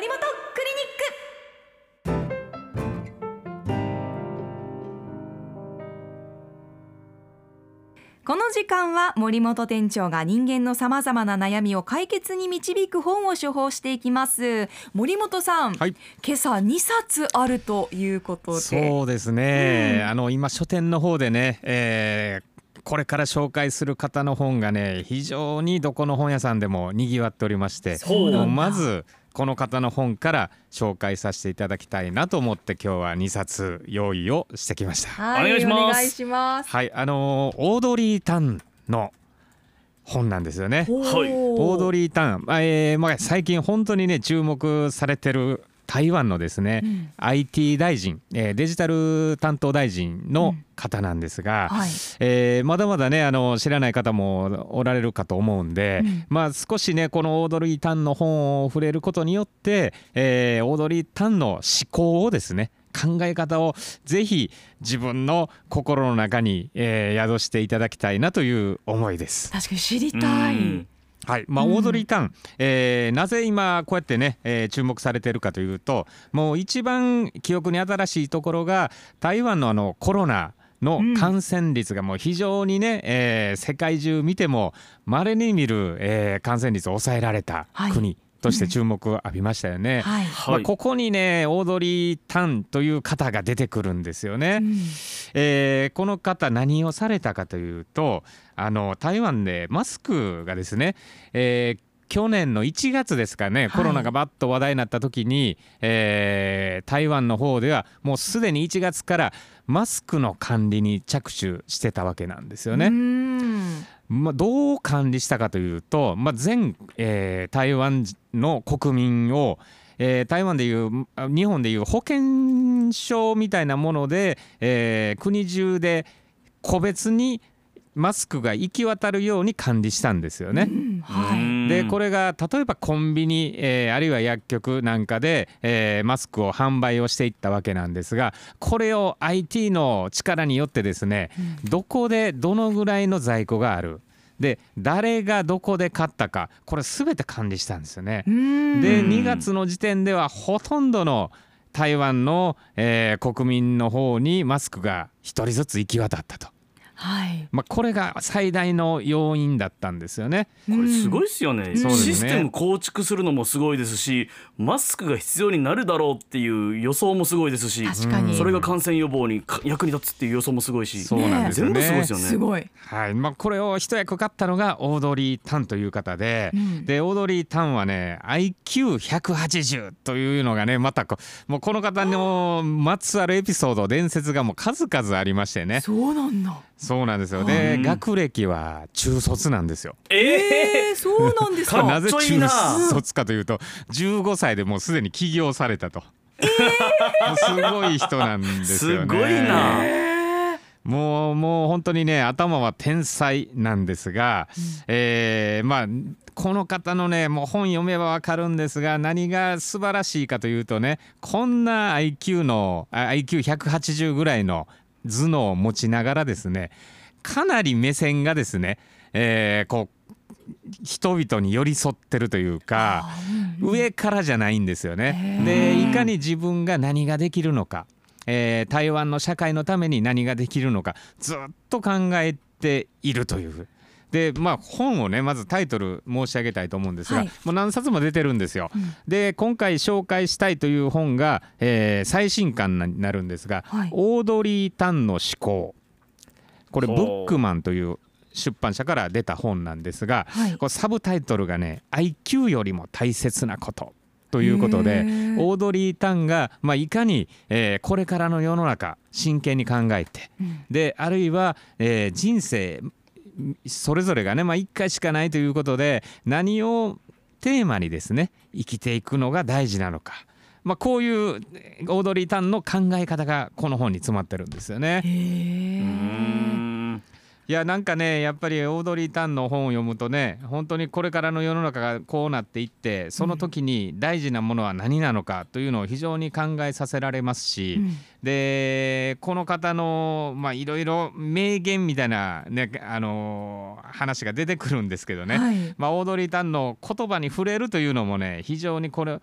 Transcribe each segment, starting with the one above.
森本クリニック。この時間は森本店長が人間のさまざまな悩みを解決に導く本を処方していきます。森本さん、はい。今朝2冊あるということで。そうですね、あの今書店の方でね、えーこれから紹介する方の本がね非常にどこの本屋さんでもにぎわっておりましてそうなんだ。もうまずこの方の本から紹介させていただきたいなと思って今日は2冊用意をしてきました。はいお願いしますますはいあのーオードリー・タンの本なんですよね。はいオードリー・タン、まあえーまあ、最近本当にね注目されてる台湾のですね、うん。IT 大臣、えーデジタル担当大臣の方なんですが、はい。えーまだまだねあの知らない方もおられるかと思うんで、うん。まあ少しねこのオードリー・タンの本を触れることによって、えーオードリー・タンの思考をですね考え方をぜひ自分の心の中に、えー宿していただきたいなという思いです。確かに知りたい。うんはい。まあ、うんオードリー・タン、えーなぜ今こうやってね、えー注目されているかというともう一番記憶に新しいところが台湾のあのコロナの感染率がもう非常にね、えー世界中見ても稀に見る、えー感染率を抑えられたはい。国として注目を浴びましたよね。はい、まあ、はいここにねオードリー・タンという方が出てくるんですよね。うんえーこの方何をされたかというとあの台湾でマスクがですね、えー去年の1月ですかね、はいコロナがバッと話題になった時に、えー台湾の方ではもうすでに1月からマスクの管理に着手してたわけなんですよね。まあ、どう管理したかというと、まあ、全、えー台湾の国民を、えー台湾でいう日本でいう保険証みたいなもので、えー国中で個別にマスクが行き渡るように管理したんですよね。うんはいでこれが例えばコンビニ、えーあるいは薬局なんかで、えーマスクを販売をしていったわけなんですがこれを IT の力によってですね、どこでどのぐらいの在庫がある？で誰がどこで買ったかこれ全て管理したんですよね。うん。でうん2月の時点ではほとんどの台湾の、えー国民の方にマスクが1人ずつ行き渡ったと、はい。まあ、これが最大の要因だったんですよね。これすごいいですよね、そうですね。システム構築するのもすごいですしマスクが必要になるだろうっていう予想もすごいですし確かに。それが感染予防にか役に立つっていう予想もすごいし。そうなんですよね。全部すごいですよね。すごい、はい。まあ、これを一役買ったのがオードリー・タンという方で,、うん。でオードリー・タンはね IQ180 というのがねまたこもうこの方のまつわるエピソード伝説がもう数々ありましてね。そうなんだそうなんですよ。はでい学歴は中卒なんですよ。えええー、そうなんですか？なぜ中卒かというと15歳でもうすでに起業されたと、もうすごい人なんですよね。すごいな。えー。もうもう本当にね頭は天才なんですが、えーまあこの方のねもう本読めばわかるんですが何が素晴らしいかというとねこんな IQ のあ IQ180 ぐらいの頭脳を持ちながらですねかなり目線がですね、えーこう人々に寄り添ってるというか。上からじゃないんですよね。へでーいかに自分が何ができるのか、えー台湾の社会のために何ができるのかずっと考えているという。でまあ本をねまずタイトル申し上げたいと思うんですが、はい。もう何冊も出てるんですよ。うん。で今回紹介したいという本が、えー最新刊になるんですが、はい。オードリー・タンの思考。これブックマンという出版社から出た本なんですが、はい。これサブタイトルがね IQ よりも大切なこと。ということへでー。オードリー・タンが、まあ、いかに、えーこれからの世の中真剣に考えてうん。であるいは、えー人生それぞれがね、まあ、1回しかないということで何をテーマにですね生きていくのが大事なのか、まあ、こういうえーオードリー・タンの考え方がこの本に詰まってるんですよね。いやなんかねやっぱりオードリー・タンの本を読むとね本当にこれからの世の中がこうなっていってその時に大事なものは何なのかというのを非常に考えさせられますし、うん。でこの方のまあいろいろ名言みたいな、ねあのー話が出てくるんですけどね、はい。まあ、オードリー・タンの言葉に触れるというのもね非常にこれ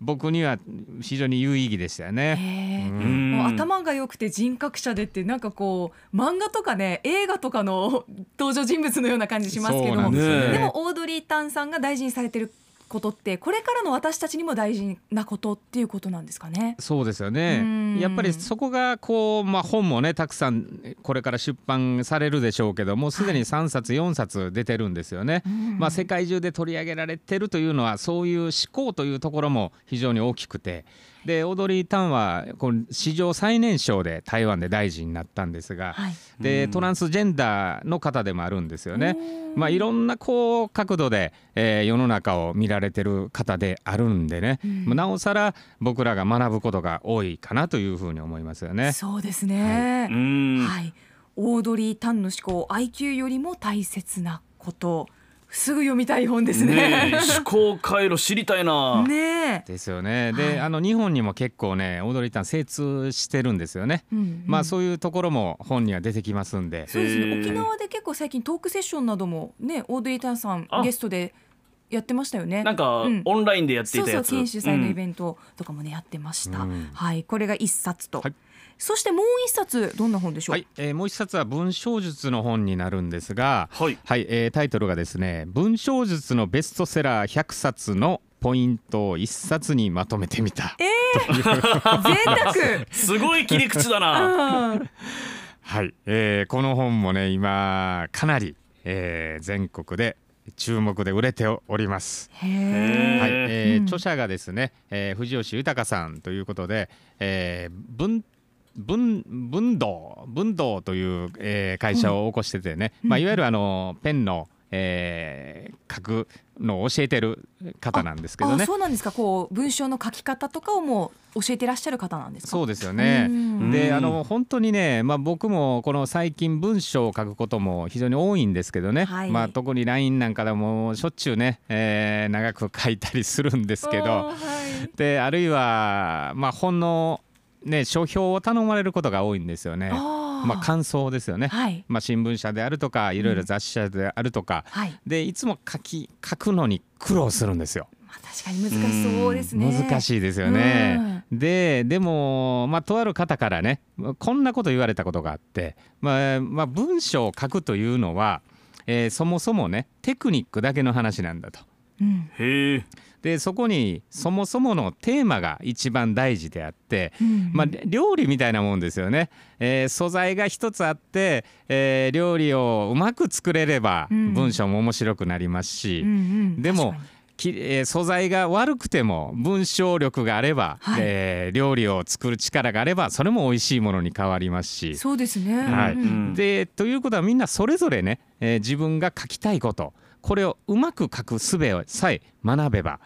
僕には非常に有意義でしたよね。うん。もう頭が良くて人格者でってなんかこう漫画とかね映画とかの登場人物のような感じしますけども。で,、んでもオードリー・タンさんが大事にされてることってこれからの私たちにも大事なことっていうことなんですかね？そうですようんねやっぱりそこがこう、まあ、本もねたくさんこれから出版されるでしょうけどもうすでに3冊4冊出てるんですよね。うんまあ、世界中で取り上げられてるというのはそういう思考というところも非常に大きくてでオードリー・タンはこの史上最年少で台湾で大臣になったんですが、はい。でうん。トランスジェンダーの方でもあるんですよね。まあ、いろんなこう角度で、えー世の中を見られてる方であるんでね、うん。まあなおさら僕らが学ぶことが多いかなというふうに思いますよね。そうですね。うん。はい、オードリー・タンの思考 IQ よりも大切なことすぐ読みたい本ですねね。え思考回路知りたいな。ねえですよね。で、はいあの日本にも結構ねオードリー・タン精通してるんですよね。うんうんまあそういうところも本には出てきますんで。そうですね沖縄で結構最近トークセッションなどもねオードリー・タンさんあゲストでやってましたよね。なんか、うんオンラインでやっていそうそうたやつ。県主催のインベントとかもねやってました。うんはいこれが一冊と、はいそしてもう一冊どんな本でしょう？はい、えーもう一冊は文章術の本になるんですが、はい。はい、えータイトルがですね文章術のベストセラー100冊のポイントを一冊にまとめてみた。贅 すごい切り口だな。はい、えーこの本もね今かなり、えー全国で注目で売れております。はい、ーえーうん著者がですね、えー藤吉豊さんということで、えー文文文道文道という、えー会社を起こしててね、まあ、いわゆるあのペンの、えー書くのを教えてる方なんですけどあね。そうなんですか。こう文章の書き方とかをもう教えてらっしゃる方なんですか？そうですよね。うんでうんあの本当にね、まあ、僕もこの最近文章を書くことも非常に多いんですけどね、はいまあ、特に LINE なんかでもしょっちゅうね、えー長く書いたりするんですけどはいであるいは、まあ、本の、ね、書評を頼まれることが多いんですよね。まあ、感想ですよね、はいまあ、新聞社であるとかいろいろ雑誌社であるとか、はい。でいつも書き書くのに苦労するんですよ。まあ確かに難しそうですね。難しいですよね。ででも、まあ、とある方からねこんなこと言われたことがあって、まあまあ、文章を書くというのは、えーそもそもねテクニックだけの話なんだと。うん。へえ。でそこにそもそものテーマが一番大事であって、うんまあ、料理みたいなもんですよね、えー素材が一つあって、えー料理をうまく作れればうん文章も面白くなりますし、うんうんでも確かにきえー素材が悪くても文章力があれば、はいえー料理を作る力があればそれも美味しいものに変わりますし。そうですね。はいうんうんでということはみんなそれぞれね、えー自分が書きたいことこれをうまく書く術をさえ学べば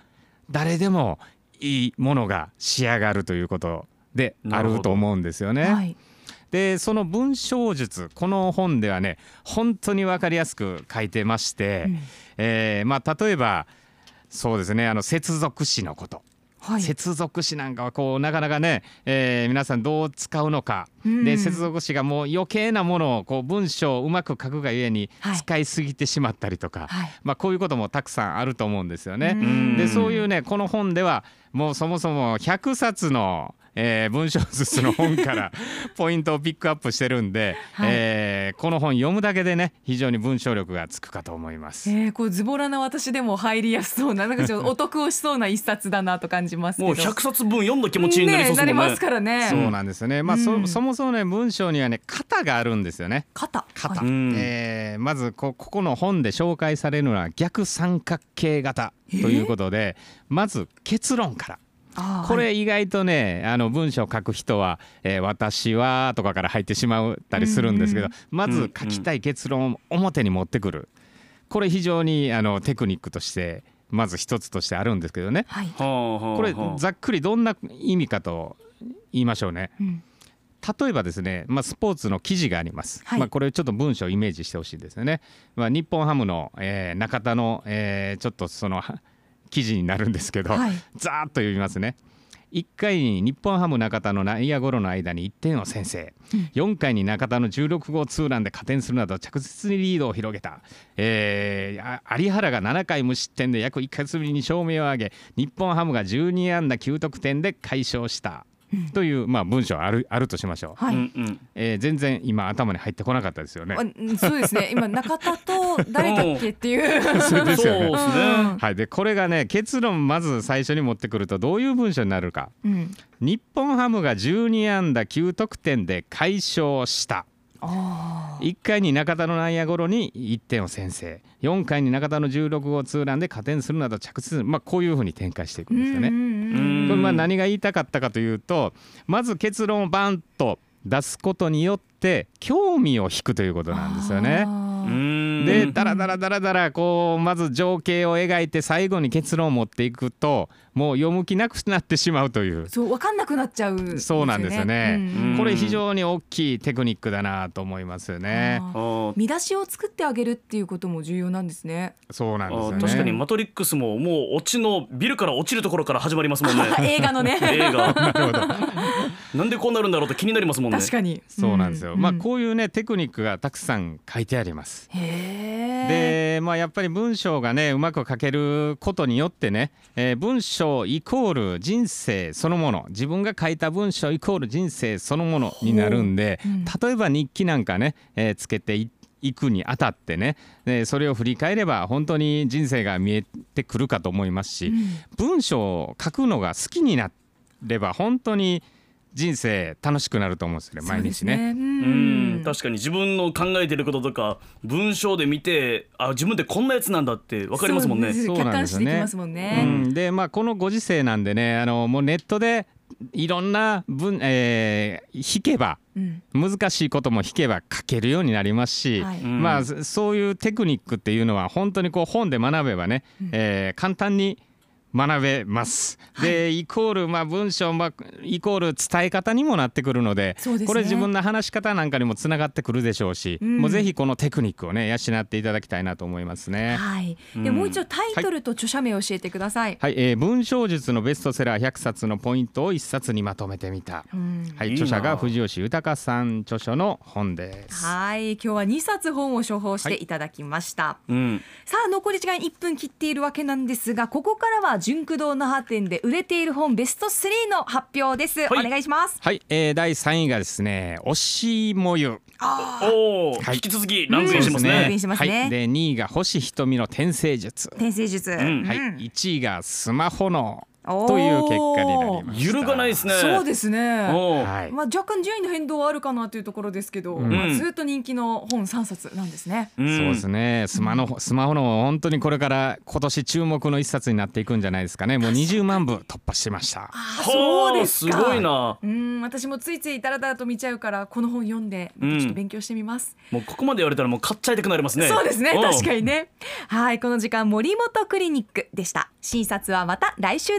誰でもいいものが仕上がるということであると思うんですよね。はい。でその文章術この本ではね本当に分かりやすく書いてまして、うんえーまあ、例えばそうですねあの接続詞のこと、はい。接続詞なんかはこうなかなかね、えー皆さんどう使うのか、うんで接続詞がもう余計なものをこう文章をうまく書くがゆえにはい使いすぎてしまったりとか、はい。まあ、こういうこともたくさんあると思うんですよね。うんでそういうねこの本ではもうそもそも100冊の、えー文章術の本からポイントをピックアップしてるんで、はい。えーこの本読むだけでね非常に文章力がつくかと思います。えー、こうズボラな私でも入りやすそうななんかちょっと お得をしそうな一冊だなと感じますけど。もう100冊分読んだ気持ちになりそうね。ねなりますからね。そうなんですよね、まあうん。そそもそもね文章にはね型があるんですよね。肩型、はいうん。えーまずこここの本で紹介されるのは逆三角形型ということで、まず結論から。これ意外とねあの文章を書く人は「えー私は」とかから入ってしまったりするんですけど、うんまず書きたい結論を表に持ってくる。これ非常にあのテクニックとしてまず一つとしてあるんですけどね。はい、これはあざっくりどんな意味かと言いましょうね。うん例えばですね、まあ、スポーツの記事があります、はい。まあ、これちょっと文章をイメージしてほしいんですよね、まあ、日本ハムの、えー中田の、えーちょっとそのは記事になるんですけど、はい。ざーっと読みますね、1回に日本ハム中田の内野ゴロの間に1点を先制、4回に中田の16号ツーランで加点するなど着実にリードを広げた、えーあ有原が7回無失点で約1ヶ月ぶりに証明を挙げ日本ハムが12安打9得点で快勝した。という、まあ、文章あるあるとしましょう、はい、えー全然今頭に入ってこなかったですよね。そうですね。今中田と誰だっけっていう。そうですよね。はい、でこれがね結論まず最初に持ってくるとどういう文章になるか。うん。日本ハムが12安打9得点で快勝した。あ1回に中田の内野ゴロに1点を先制。4回に中田の16号ツーランで加点するなど着実に、まあ、こういうふうに展開していくーんですよね。これまあ何が言いたかったかというとまず結論をバンと出すことによって興味を引くということなんですよね。あうーんでダラダラダラダラこうまず情景を描いて最後に結論を持っていくともう読む気なくなってしまうというそう分かんなくなっちゃう、そうなんですよねうんうんこれ非常に大きいテクニックだなと思いますよね。見出しを作ってあげるっていうことも重要なんですね。そうなんあですよね。ー確かにマトリックスももう落ちのビルから落ちるところから始まりますもんね 映画のね。映画なるほどなんでこうなるんだろうと気になりますもんね確かに。そうなんですよ。まあうこういうねテクニックがたくさん書いてあります。へえ。でまあやっぱり文章がねうまく書けることによってね、えー文章イコール人生そのもの自分が書いた文章イコール人生そのものになるんで、う。ん。例えば日記なんかね、えーつけていいくにあたってね、えーそれを振り返れば本当に人生が見えてくるかと思いますし、うん。文章を書くのが好きになれば本当に人生楽しくなると思うんですよね毎日ね。そうん。ん。確かに自分の考えてることとか文章で見てあ自分ってこんなやつなんだってわかりますもんね。そうなんですよねできますもんうね。ん、でまあこのご時世なんでねあのもうネットでいろんな文、えー弾けばうん。難しいことも弾けば書けるようになりますし、はい。うん。まあそそういうテクニックっていうのは本当にこう本で学べばね、えー簡単に学べます。でイコールまあ文章まあイコール伝え方にもなってくるのでねこれ自分の話し方なんかにもつながってくるでしょうし、うんもうぜひこのテクニックをね養っていただきたいなと思いますね。はい。でうんもう一度タイトルと著者名を教えてください。はい、えー文章術のベストセラー100冊のポイントを1冊にまとめてみた。うんはい、著者が藤吉豊さん著書の本です。はい。今日は2冊本を処方していただきました。うんさあ残り時間1分切っているわけなんですがここからは純駆動那覇店で売れている本ベスト3の発表です、はい。お願いします。はい、えー、第3位がですね、推しもゆ。おお、はい。引き続きランクインしてますランねクインしてますね。はい、で2位が星ひとみの転生術。転生術、ん。はい、うん。1位がスマホのという結果になりました。揺るがないですね。そうですね。はい。まあ、若干順位の変動はあるかなというところですけど、うん。まあずっと人気の本3冊なんですね。うん。そうですね。スマのスマホの本当にこれから今年注目の一冊になっていくんじゃないですかね。もう20万部突破しました。あはあすごいな。うん私もついついダラダラと見ちゃうからこの本読んでうん。ちょっと勉強してみます。もうここまで言われたらもう買っちゃいたくなりますね。そうですねん。確かにね。はいこの時間森本クリニックでした。診察はまた来週